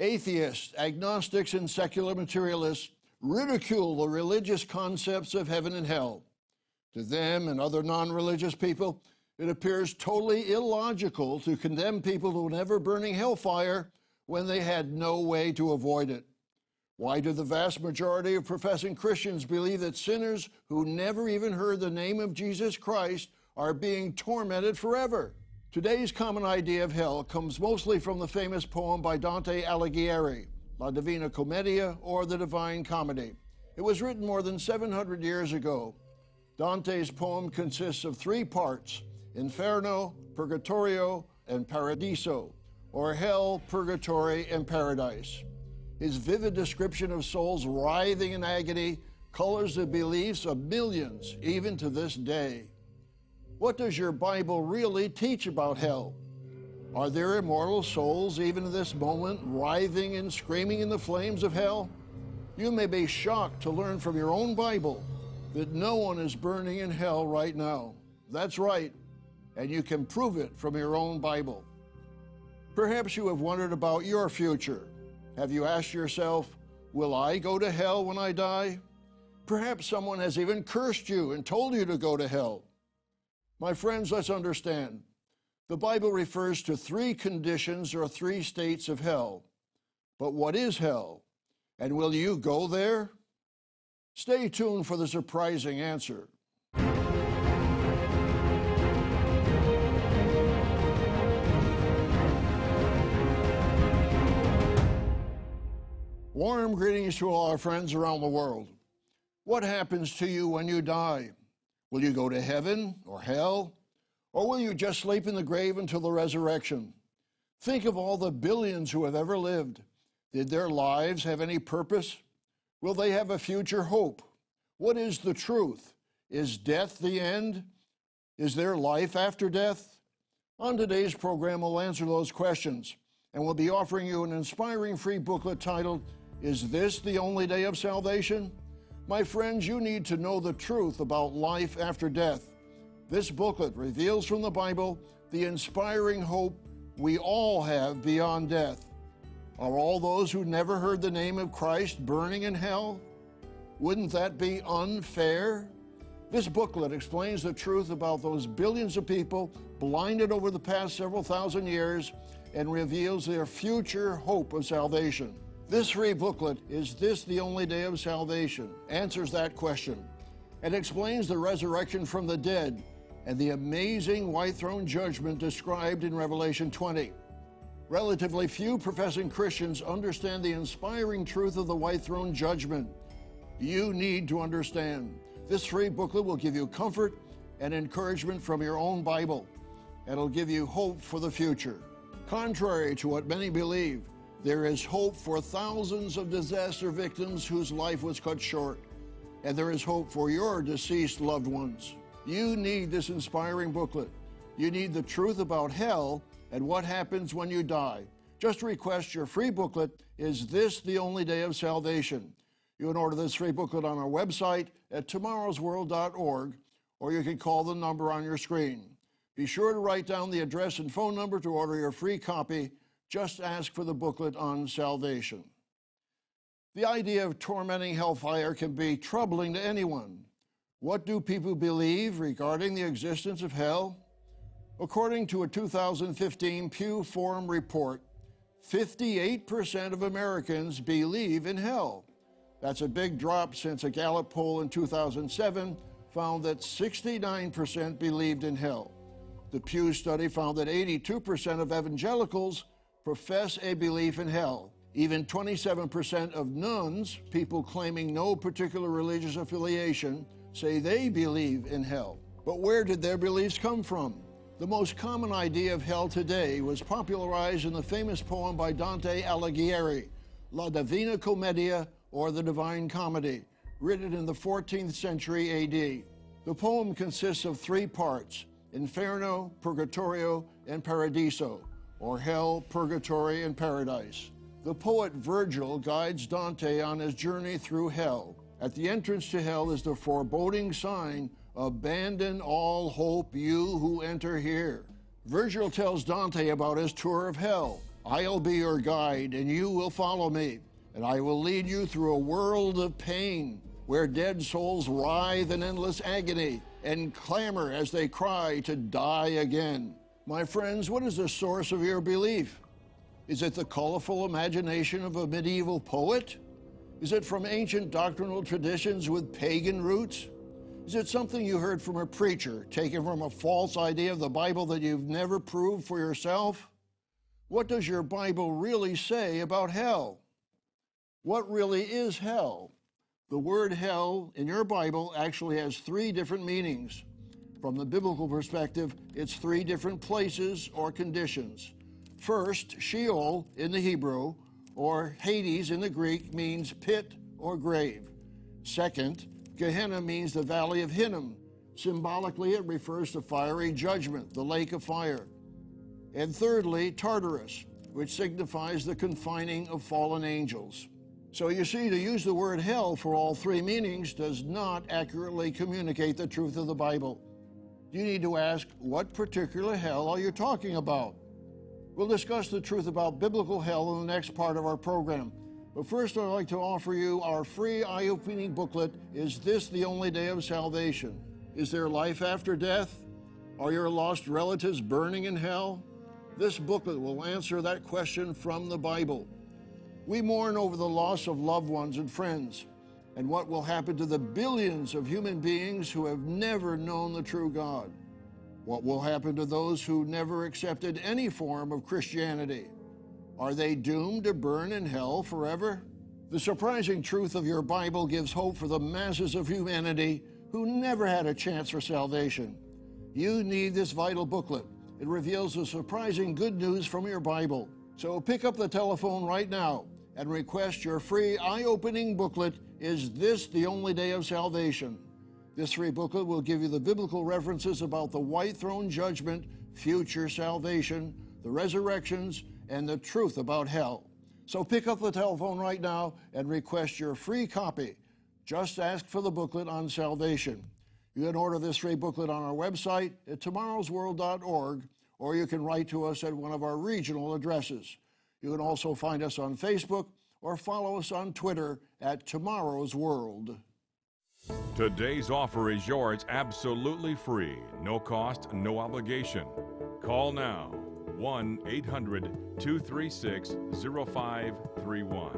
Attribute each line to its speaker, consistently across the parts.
Speaker 1: Atheists, agnostics, and secular materialists ridicule the religious concepts of heaven and hell. To them and other non religious people, it appears totally illogical to condemn people to an ever burning hellfire when they had no way to avoid it. Why do the vast majority of professing Christians believe that sinners who never even heard the name of Jesus Christ are being tormented forever? Today's common idea of hell comes mostly from the famous poem by Dante Alighieri, La Divina Commedia, or the Divine Comedy. It was written more than 700 years ago. Dante's poem consists of three parts Inferno, Purgatorio, and Paradiso, or Hell, Purgatory, and Paradise. His vivid description of souls writhing in agony colors the beliefs of millions, even to this day. What does your Bible really teach about hell? Are there immortal souls, even in this moment, writhing and screaming in the flames of hell? You may be shocked to learn from your own Bible that no one is burning in hell right now. That's right and you can prove it from your own Bible. Perhaps you have wondered about your future. Have you asked yourself, Will I go to hell when I die? Perhaps someone has even cursed you and told you to go to hell. My friends, let's understand. The Bible refers to three conditions or three states of hell. But what is hell? And will you go there? Stay tuned for the surprising answer. Warm greetings to all our friends around the world. What happens to you when you die? Will you go to heaven or hell? Or will you just sleep in the grave until the resurrection? Think of all the billions who have ever lived. Did their lives have any purpose? Will they have a future hope? What is the truth? Is death the end? Is there life after death? On today's program, we'll answer those questions, and we'll be offering you an inspiring free booklet titled is this the only day of salvation? My friends, you need to know the truth about life after death. This booklet reveals from the Bible the inspiring hope we all have beyond death. Are all those who never heard the name of Christ burning in hell? Wouldn't that be unfair? This booklet explains the truth about those billions of people blinded over the past several thousand years and reveals their future hope of salvation. This free booklet, Is This the Only Day of Salvation? answers that question and explains the resurrection from the dead and the amazing white throne judgment described in Revelation 20. Relatively few professing Christians understand the inspiring truth of the white throne judgment. You need to understand. This free booklet will give you comfort and encouragement from your own Bible, it'll give you hope for the future. Contrary to what many believe, there is hope for thousands of disaster victims whose life was cut short, and there is hope for your deceased loved ones. You need this inspiring booklet. You need the truth about hell and what happens when you die. Just request your free booklet, Is This the Only Day of Salvation? You can order this free booklet on our website at tomorrowsworld.org, or you can call the number on your screen. Be sure to write down the address and phone number to order your free copy just ask for the booklet on salvation. The idea of tormenting hellfire can be troubling to anyone. What do people believe regarding the existence of hell? According to a 2015 Pew Forum report, 58% of Americans believe in hell. That's a big drop since a Gallup poll in 2007 found that 69% believed in hell. The Pew study found that 82% of evangelicals profess a belief in hell. Even 27% of nones, people claiming no particular religious affiliation, say they believe in hell. But where did their beliefs come from? The most common idea of hell today was popularized in the famous poem by Dante Alighieri, La Divina Commedia, or the Divine Comedy, written in the 14th century AD. The poem consists of three parts Inferno, Purgatorio, and Paradiso or hell, purgatory, and paradise. The poet Virgil guides Dante on his journey through hell. At the entrance to hell is the foreboding sign Abandon all hope, you who enter here. Virgil tells Dante about his tour of hell. I'll be your guide, and you will follow me, and I will lead you through a world of pain where dead souls writhe in endless agony and clamor as they cry to die again. My friends, what is the source of your belief? Is it the colorful imagination of a medieval poet? Is it from ancient doctrinal traditions with pagan roots? Is it something you heard from a preacher, taken from a false idea of the Bible that you've never proved for yourself? What does your Bible really say about hell? What really is hell? The word hell in your Bible actually has three different meanings. From the biblical perspective, it's three different places or conditions. First, Sheol in the Hebrew, or Hades in the Greek, means pit or grave. Second, Gehenna means the valley of Hinnom. Symbolically, it refers to fiery judgment, the lake of fire. And thirdly, Tartarus, which signifies the confining of fallen angels. So you see, to use the word hell for all three meanings does not accurately communicate the truth of the Bible. You need to ask, what particular hell are you talking about? We'll discuss the truth about biblical hell in the next part of our program. But first, I'd like to offer you our free eye opening booklet Is This the Only Day of Salvation? Is there life after death? Are your lost relatives burning in hell? This booklet will answer that question from the Bible. We mourn over the loss of loved ones and friends, and what will happen to the billions of human beings who have never known the true God. What will happen to those who never accepted any form of Christianity? Are they doomed to burn in hell forever? The surprising truth of your Bible gives hope for the masses of humanity who never had a chance for salvation. You need this vital booklet. It reveals the surprising good news from your Bible. So pick up the telephone right now and request your free eye opening booklet Is This the Only Day of Salvation? This free booklet will give you the biblical references about the white throne judgment, future salvation, the resurrections, and the truth about hell. So pick up the telephone right now and request your free copy. Just ask for the booklet on salvation. You can order this free booklet on our website at tomorrowsworld.org, or you can write to us at one of our regional addresses. You can also find us on Facebook or follow us on Twitter at Tomorrow's World.
Speaker 2: Today's offer is yours absolutely free, no cost, no obligation. Call now 1 800 236 0531.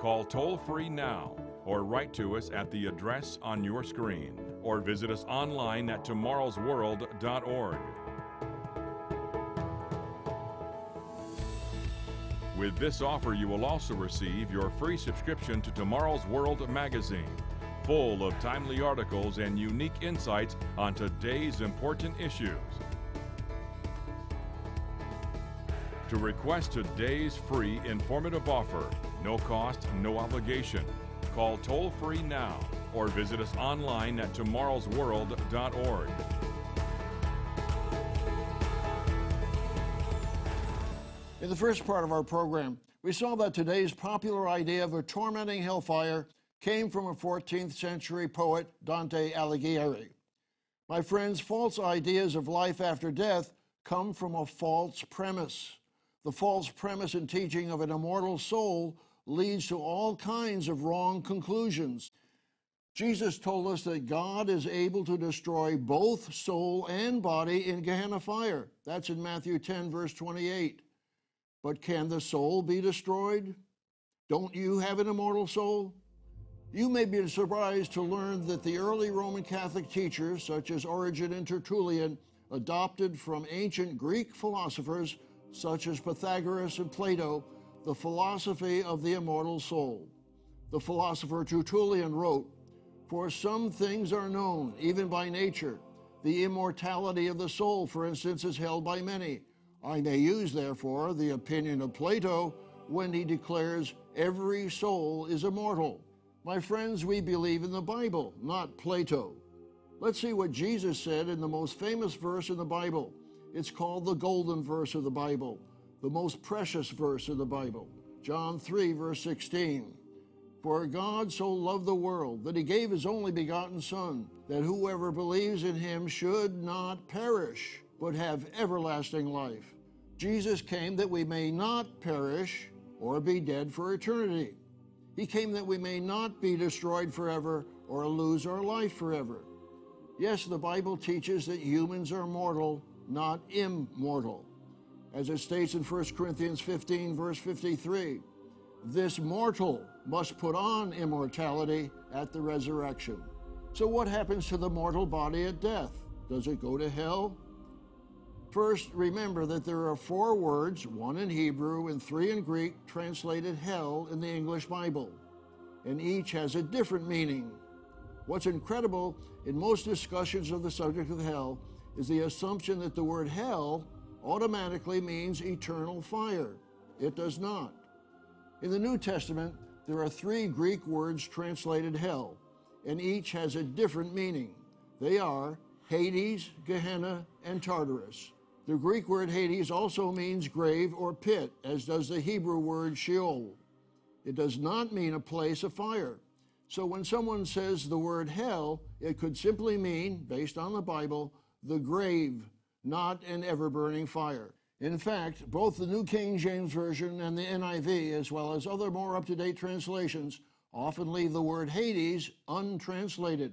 Speaker 2: Call toll free now or write to us at the address on your screen or visit us online at tomorrowsworld.org. With this offer, you will also receive your free subscription to Tomorrow's World magazine full of timely articles and unique insights on today's important issues. To request today's free informative offer, no cost, no obligation, call toll free now or visit us online at tomorrowsworld.org.
Speaker 1: In the first part of our program, we saw that today's popular idea of a tormenting hellfire came from a 14th century poet, Dante Alighieri. My friends, false ideas of life after death come from a false premise. The false premise and teaching of an immortal soul leads to all kinds of wrong conclusions. Jesus told us that God is able to destroy both soul and body in Gehenna fire. That's in Matthew 10, verse 28. But can the soul be destroyed? Don't you have an immortal soul? You may be surprised to learn that the early Roman Catholic teachers, such as Origen and Tertullian, adopted from ancient Greek philosophers such as Pythagoras and Plato the philosophy of the immortal soul. The philosopher Tertullian wrote, For some things are known, even by nature. The immortality of the soul, for instance, is held by many. I may use, therefore, the opinion of Plato when he declares every soul is immortal. My friends, we believe in the Bible, not Plato. Let's see what Jesus said in the most famous verse in the Bible. It's called the golden verse of the Bible, the most precious verse of the Bible. John 3, verse 16. For God so loved the world that he gave his only begotten Son, that whoever believes in him should not perish, but have everlasting life. Jesus came that we may not perish or be dead for eternity. He came that we may not be destroyed forever or lose our life forever. Yes, the Bible teaches that humans are mortal, not immortal. As it states in 1 Corinthians 15, verse 53, this mortal must put on immortality at the resurrection. So, what happens to the mortal body at death? Does it go to hell? First, remember that there are four words, one in Hebrew and three in Greek, translated hell in the English Bible, and each has a different meaning. What's incredible in most discussions of the subject of hell is the assumption that the word hell automatically means eternal fire. It does not. In the New Testament, there are three Greek words translated hell, and each has a different meaning. They are Hades, Gehenna, and Tartarus. The Greek word Hades also means grave or pit, as does the Hebrew word Sheol. It does not mean a place of fire. So when someone says the word hell, it could simply mean, based on the Bible, the grave, not an ever burning fire. In fact, both the New King James Version and the NIV, as well as other more up to date translations, often leave the word Hades untranslated.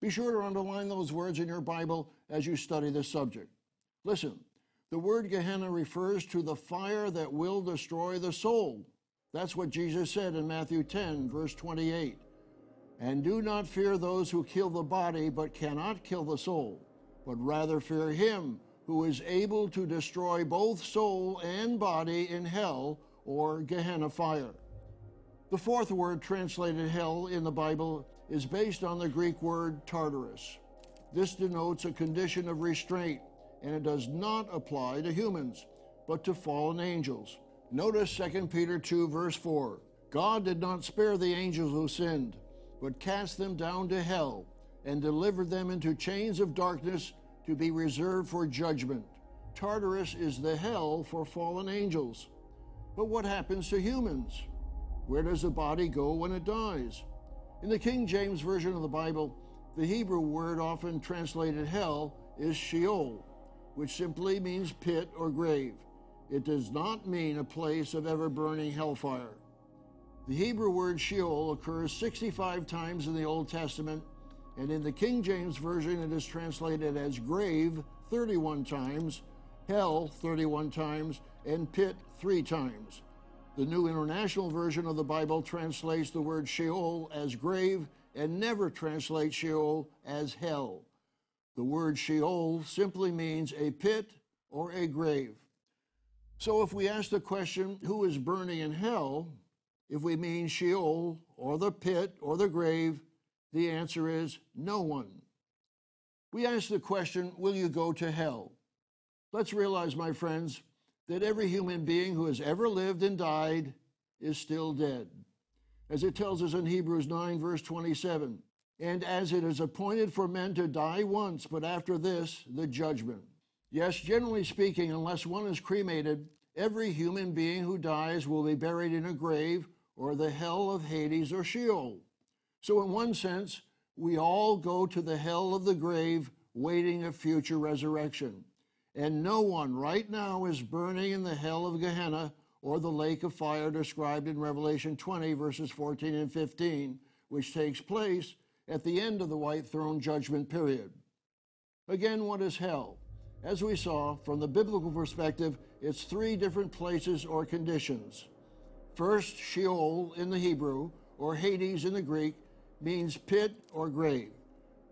Speaker 1: Be sure to underline those words in your Bible as you study this subject. Listen, the word Gehenna refers to the fire that will destroy the soul. That's what Jesus said in Matthew 10, verse 28. And do not fear those who kill the body, but cannot kill the soul, but rather fear him who is able to destroy both soul and body in hell or Gehenna fire. The fourth word translated hell in the Bible is based on the Greek word Tartarus. This denotes a condition of restraint and it does not apply to humans, but to fallen angels. Notice 2 Peter 2, verse 4. God did not spare the angels who sinned, but cast them down to hell and delivered them into chains of darkness to be reserved for judgment. Tartarus is the hell for fallen angels. But what happens to humans? Where does the body go when it dies? In the King James Version of the Bible, the Hebrew word often translated hell is Sheol which simply means pit or grave. It does not mean a place of ever burning hellfire. The Hebrew word Sheol occurs 65 times in the Old Testament, and in the King James Version it is translated as grave 31 times, hell 31 times, and pit 3 times. The New International Version of the Bible translates the word Sheol as grave and never translates Sheol as hell. The word Sheol simply means a pit or a grave. So if we ask the question, who is burning in hell, if we mean Sheol or the pit or the grave, the answer is no one. We ask the question, will you go to hell? Let's realize, my friends, that every human being who has ever lived and died is still dead. As it tells us in Hebrews 9, verse 27, and as it is appointed for men to die once, but after this, the judgment. Yes, generally speaking, unless one is cremated, every human being who dies will be buried in a grave or the hell of Hades or Sheol. So, in one sense, we all go to the hell of the grave waiting a future resurrection. And no one right now is burning in the hell of Gehenna or the lake of fire described in Revelation 20, verses 14 and 15, which takes place at the end of the white throne judgment period. Again, what is hell? As we saw, from the biblical perspective, it's three different places or conditions. First, Sheol in the Hebrew, or Hades in the Greek, means pit or grave.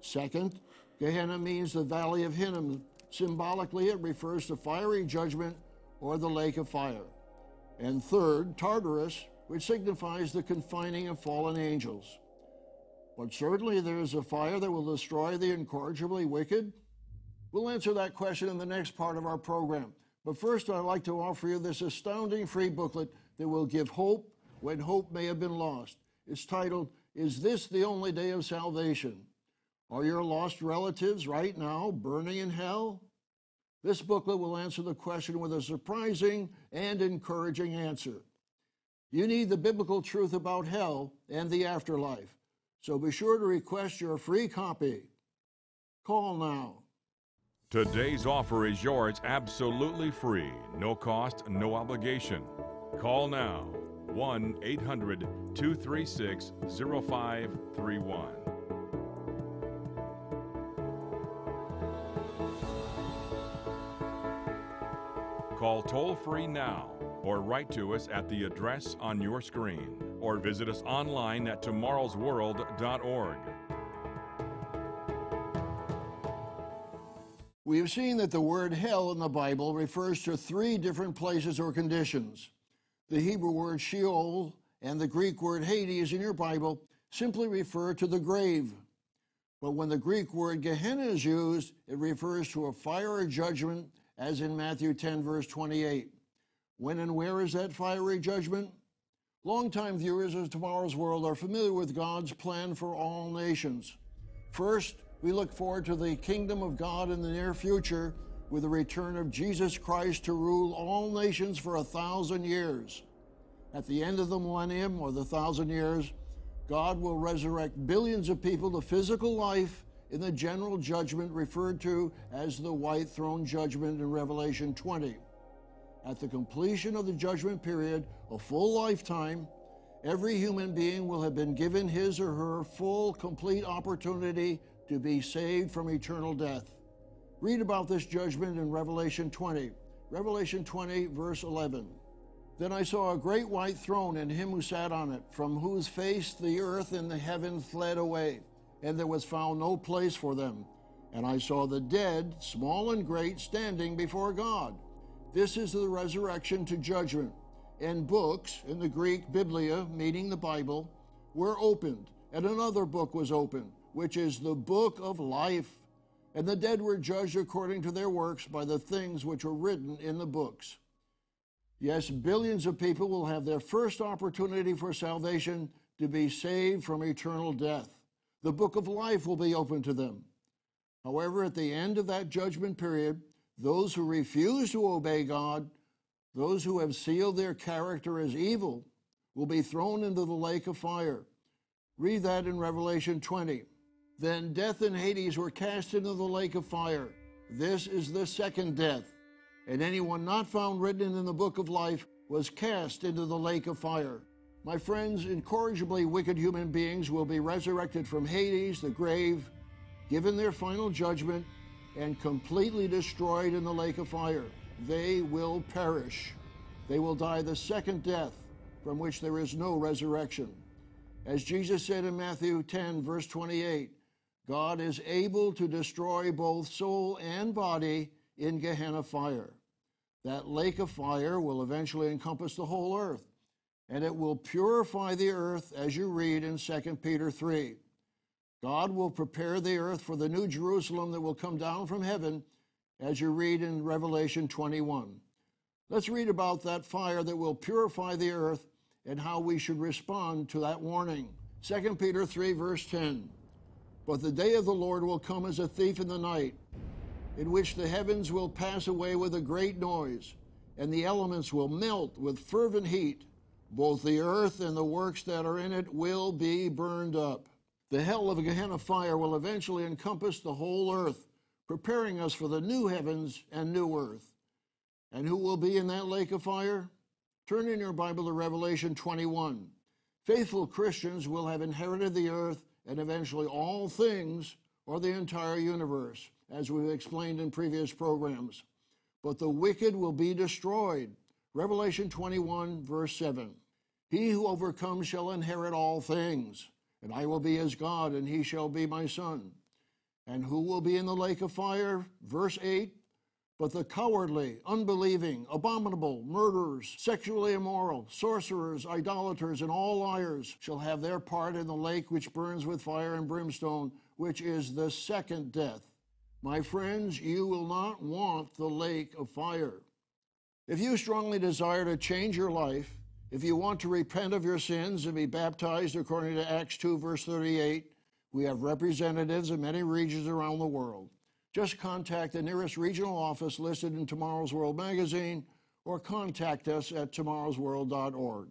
Speaker 1: Second, Gehenna means the valley of Hinnom. Symbolically, it refers to fiery judgment or the lake of fire. And third, Tartarus, which signifies the confining of fallen angels. But certainly there is a fire that will destroy the incorrigibly wicked? We'll answer that question in the next part of our program. But first, I'd like to offer you this astounding free booklet that will give hope when hope may have been lost. It's titled, Is This the Only Day of Salvation? Are your lost relatives right now burning in hell? This booklet will answer the question with a surprising and encouraging answer. You need the biblical truth about hell and the afterlife. So be sure to request your free copy. Call now.
Speaker 2: Today's offer is yours absolutely free, no cost, no obligation. Call now 1 800 236 0531. Call toll free now or write to us at the address on your screen or visit us online at tomorrowsworld.org.
Speaker 1: We have seen that the word hell in the Bible refers to three different places or conditions. The Hebrew word Sheol and the Greek word Hades in your Bible simply refer to the grave. But when the Greek word Gehenna is used, it refers to a fiery judgment as in Matthew 10, verse 28. When and where is that fiery judgment? Longtime viewers of Tomorrow's World are familiar with God's plan for all nations. First, we look forward to the kingdom of God in the near future with the return of Jesus Christ to rule all nations for a thousand years. At the end of the millennium or the thousand years, God will resurrect billions of people to physical life in the general judgment referred to as the white throne judgment in Revelation 20. At the completion of the judgment period, a full lifetime, every human being will have been given his or her full, complete opportunity to be saved from eternal death. Read about this judgment in Revelation 20. Revelation 20, verse 11. Then I saw a great white throne and him who sat on it, from whose face the earth and the heaven fled away and there was found no place for them. And I saw the dead, small and great, standing before God. This is the resurrection to judgment. And books, in the Greek Biblia, meaning the Bible, were opened, and another book was opened, which is the book of life. And the dead were judged according to their works by the things which were written in the books. Yes, billions of people will have their first opportunity for salvation to be saved from eternal death the book of life will be open to them. However, at the end of that judgment period, those who refuse to obey God, those who have sealed their character as evil, will be thrown into the lake of fire. Read that in Revelation 20. Then death and Hades were cast into the lake of fire. This is the second death. And anyone not found written in the book of life was cast into the lake of fire. My friends, incorrigibly wicked human beings will be resurrected from Hades, the grave, given their final judgment, and completely destroyed in the lake of fire. They will perish. They will die the second death, from which there is no resurrection. As Jesus said in Matthew 10, verse 28, God is able to destroy both soul and body in Gehenna fire. That lake of fire will eventually encompass the whole earth and it will purify the earth, as you read in 2 Peter 3. God will prepare the earth for the new Jerusalem that will come down from heaven, as you read in Revelation 21. Let's read about that fire that will purify the earth and how we should respond to that warning. 2 Peter 3, verse 10. But the day of the Lord will come as a thief in the night, in which the heavens will pass away with a great noise, and the elements will melt with fervent heat both the earth and the works that are in it will be burned up. The hell of a Gehenna fire will eventually encompass the whole earth, preparing us for the new heavens and new earth. And who will be in that lake of fire? Turn in your Bible to Revelation 21. Faithful Christians will have inherited the earth and eventually all things or the entire universe, as we've explained in previous programs. But the wicked will be destroyed Revelation 21, verse 7. He who overcomes shall inherit all things, and I will be his God, and he shall be my son. And who will be in the lake of fire? Verse 8. But the cowardly, unbelieving, abominable, murderers, sexually immoral, sorcerers, idolaters, and all liars shall have their part in the lake which burns with fire and brimstone, which is the second death. My friends, you will not want the lake of fire. If you strongly desire to change your life, if you want to repent of your sins and be baptized according to Acts 2, verse 38, we have representatives in many regions around the world. Just contact the nearest regional office listed in Tomorrow's World magazine or contact us at tomorrowsworld.org.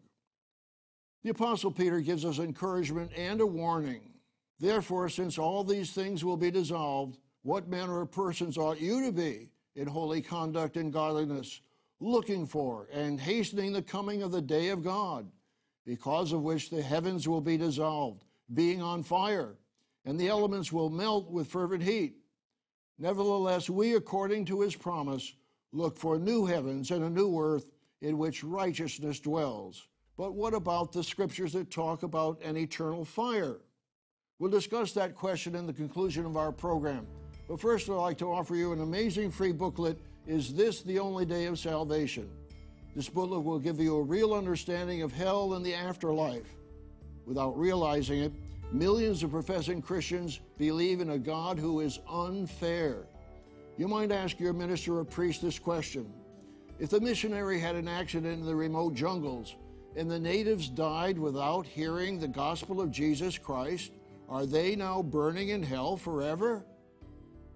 Speaker 1: The Apostle Peter gives us encouragement and a warning. Therefore, since all these things will be dissolved, what manner of persons ought you to be in holy conduct and godliness, looking for and hastening the coming of the day of God, because of which the heavens will be dissolved, being on fire, and the elements will melt with fervent heat? Nevertheless, we, according to his promise, look for new heavens and a new earth in which righteousness dwells. But what about the scriptures that talk about an eternal fire? We'll discuss that question in the conclusion of our program. But first, I'd like to offer you an amazing free booklet Is This the Only Day of Salvation? This booklet will give you a real understanding of hell and the afterlife. Without realizing it, millions of professing Christians believe in a God who is unfair. You might ask your minister or priest this question If the missionary had an accident in the remote jungles, and the natives died without hearing the gospel of Jesus Christ, are they now burning in hell forever?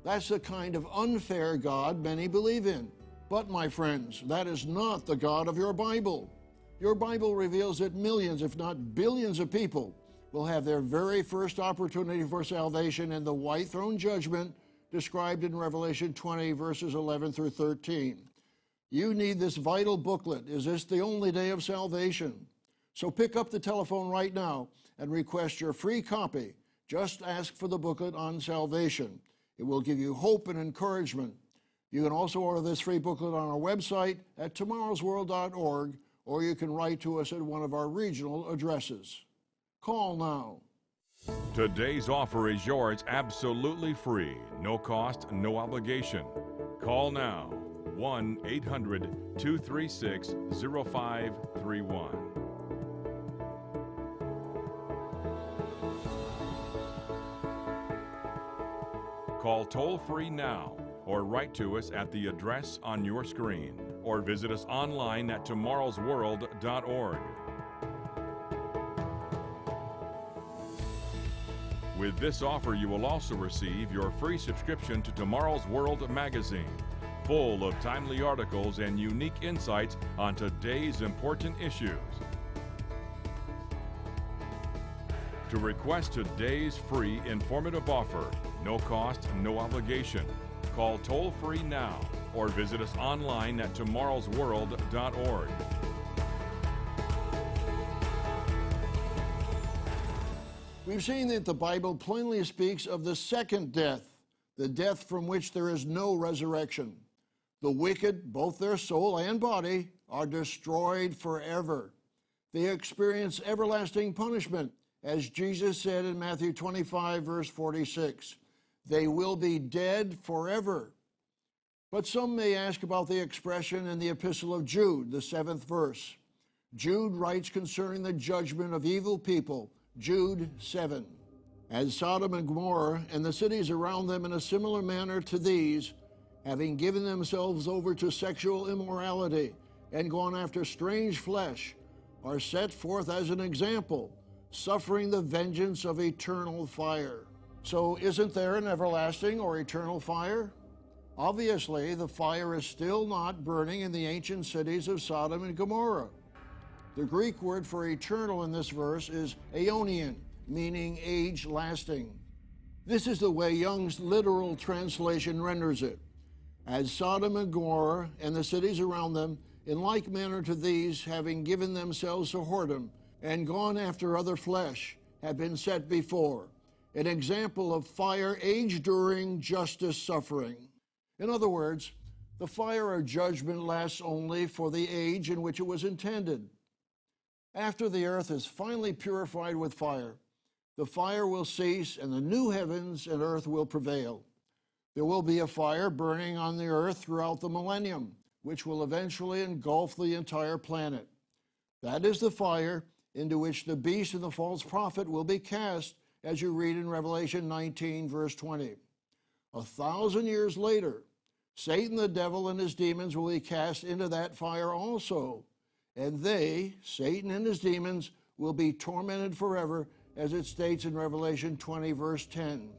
Speaker 1: That's the kind of unfair God many believe in. But, my friends, that is not the God of your Bible. Your Bible reveals that millions, if not billions, of people will have their very first opportunity for salvation in the white throne judgment described in Revelation 20, verses 11 through 13. You need this vital booklet. Is this the only day of salvation? So pick up the telephone right now and request your free copy. Just ask for the booklet on salvation. It will give you hope and encouragement. You can also order this free booklet on our website at tomorrowsworld.org, or you can write to us at one of our regional addresses. Call now.
Speaker 2: Today's offer is yours absolutely free, no cost, no obligation. Call now 1 800 236 0531. Call toll free now or write to us at the address on your screen or visit us online at tomorrowsworld.org. With this offer, you will also receive your free subscription to Tomorrow's World magazine full of timely articles and unique insights on today's important issues. To request today's free informative offer, no cost, no obligation, call toll free now or visit us online at tomorrowsworld.org.
Speaker 1: We've seen that the Bible plainly speaks of the second death, the death from which there is no resurrection. The wicked, both their soul and body, are destroyed forever. They experience everlasting punishment, as Jesus said in Matthew 25, verse 46. They will be dead forever. But some may ask about the expression in the Epistle of Jude, the seventh verse. Jude writes concerning the judgment of evil people, Jude 7. As Sodom and Gomorrah and the cities around them in a similar manner to these, having given themselves over to sexual immorality and gone after strange flesh, are set forth as an example, suffering the vengeance of eternal fire. So, isn't there an everlasting or eternal fire? Obviously, the fire is still not burning in the ancient cities of Sodom and Gomorrah. The Greek word for eternal in this verse is aeonian, meaning age lasting. This is the way Young's literal translation renders it as Sodom and Gomorrah and the cities around them, in like manner to these, having given themselves to whoredom and gone after other flesh, have been set before, an example of fire age during justice suffering. In other words, the fire of judgment lasts only for the age in which it was intended. After the earth is finally purified with fire, the fire will cease and the new heavens and earth will prevail. There will be a fire burning on the earth throughout the millennium, which will eventually engulf the entire planet. That is the fire into which the beast and the false prophet will be cast, as you read in Revelation 19, verse 20. A thousand years later, Satan the devil and his demons will be cast into that fire also. And they, Satan and his demons, will be tormented forever, as it states in Revelation 20, verse 10.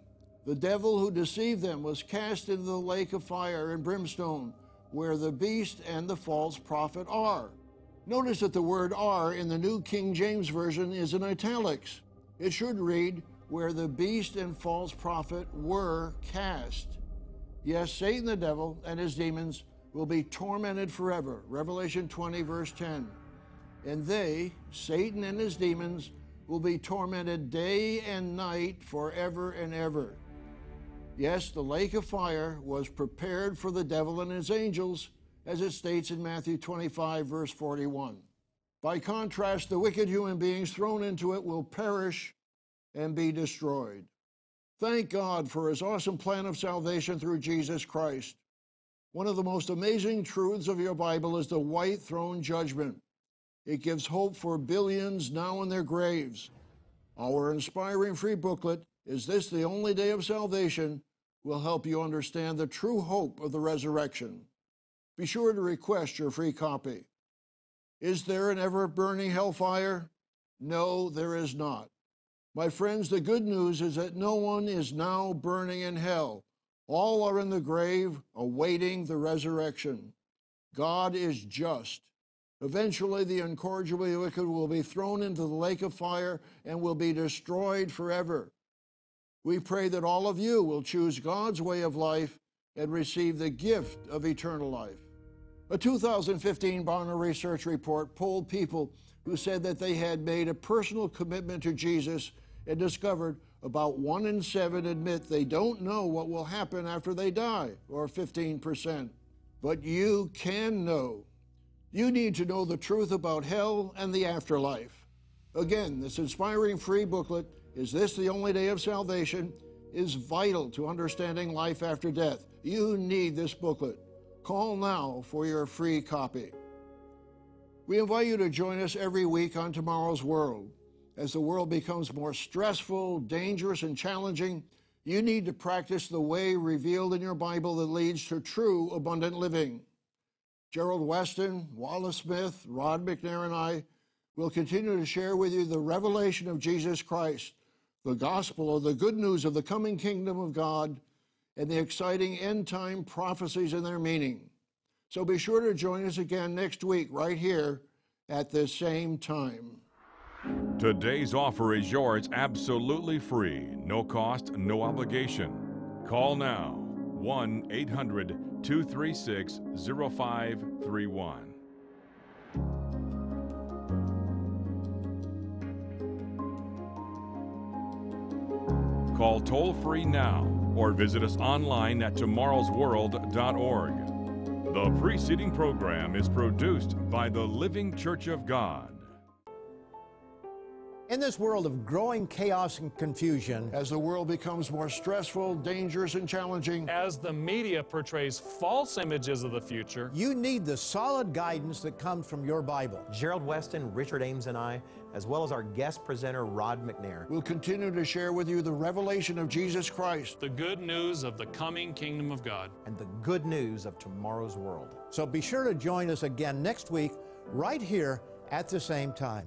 Speaker 1: The devil who deceived them was cast into the lake of fire and brimstone, where the beast and the false prophet are. Notice that the word are in the New King James Version is in italics. It should read, where the beast and false prophet were cast. Yes, Satan the devil and his demons will be tormented forever. Revelation 20, verse 10. And they, Satan and his demons, will be tormented day and night forever and ever. Yes, the lake of fire was prepared for the devil and his angels, as it states in Matthew 25, verse 41. By contrast, the wicked human beings thrown into it will perish and be destroyed. Thank God for his awesome plan of salvation through Jesus Christ. One of the most amazing truths of your Bible is the white throne judgment. It gives hope for billions now in their graves. Our inspiring free booklet, Is This the Only Day of Salvation? will help you understand the true hope of the resurrection. Be sure to request your free copy. Is there an ever burning hellfire? No, there is not. My friends, the good news is that no one is now burning in hell. All are in the grave, awaiting the resurrection. God is just. Eventually, the incorrigibly wicked will be thrown into the lake of fire and will be destroyed forever. We pray that all of you will choose God's way of life and receive the gift of eternal life. A 2015 Barna Research report polled people who said that they had made a personal commitment to Jesus and discovered about one in seven admit they don't know what will happen after they die, or 15%. But you can know. You need to know the truth about hell and the afterlife. Again, this inspiring free booklet, Is This the Only Day of Salvation? is vital to understanding life after death. You need this booklet. Call now for your free copy. We invite you to join us every week on Tomorrow's World. As the world becomes more stressful, dangerous, and challenging, you need to practice the way revealed in your Bible that leads to true abundant living. Gerald Weston, Wallace Smith, Rod McNair, and I will continue to share with you the revelation of Jesus Christ, the gospel or the good news of the coming kingdom of God, and the exciting end time prophecies and their meaning. So be sure to join us again next week, right here at this same time.
Speaker 2: Today's offer is yours absolutely free, no cost, no obligation. Call now 1 800 236 0531. Call toll free now or visit us online at tomorrowsworld.org. The preceding program is produced by the Living Church of God.
Speaker 3: In this world of growing chaos and confusion,
Speaker 1: As the world becomes more stressful, dangerous, and challenging,
Speaker 4: As the media portrays false images of the future,
Speaker 3: you need the solid guidance that comes from your Bible.
Speaker 5: Gerald Weston, Richard Ames, and I, as well as our guest presenter, Rod McNair.
Speaker 1: we'll continue to share with you the revelation of Jesus Christ.
Speaker 4: the good news of the coming kingdom of God.
Speaker 5: and the good news of tomorrow's world.
Speaker 3: So be sure to join us again next week, right here at the same time.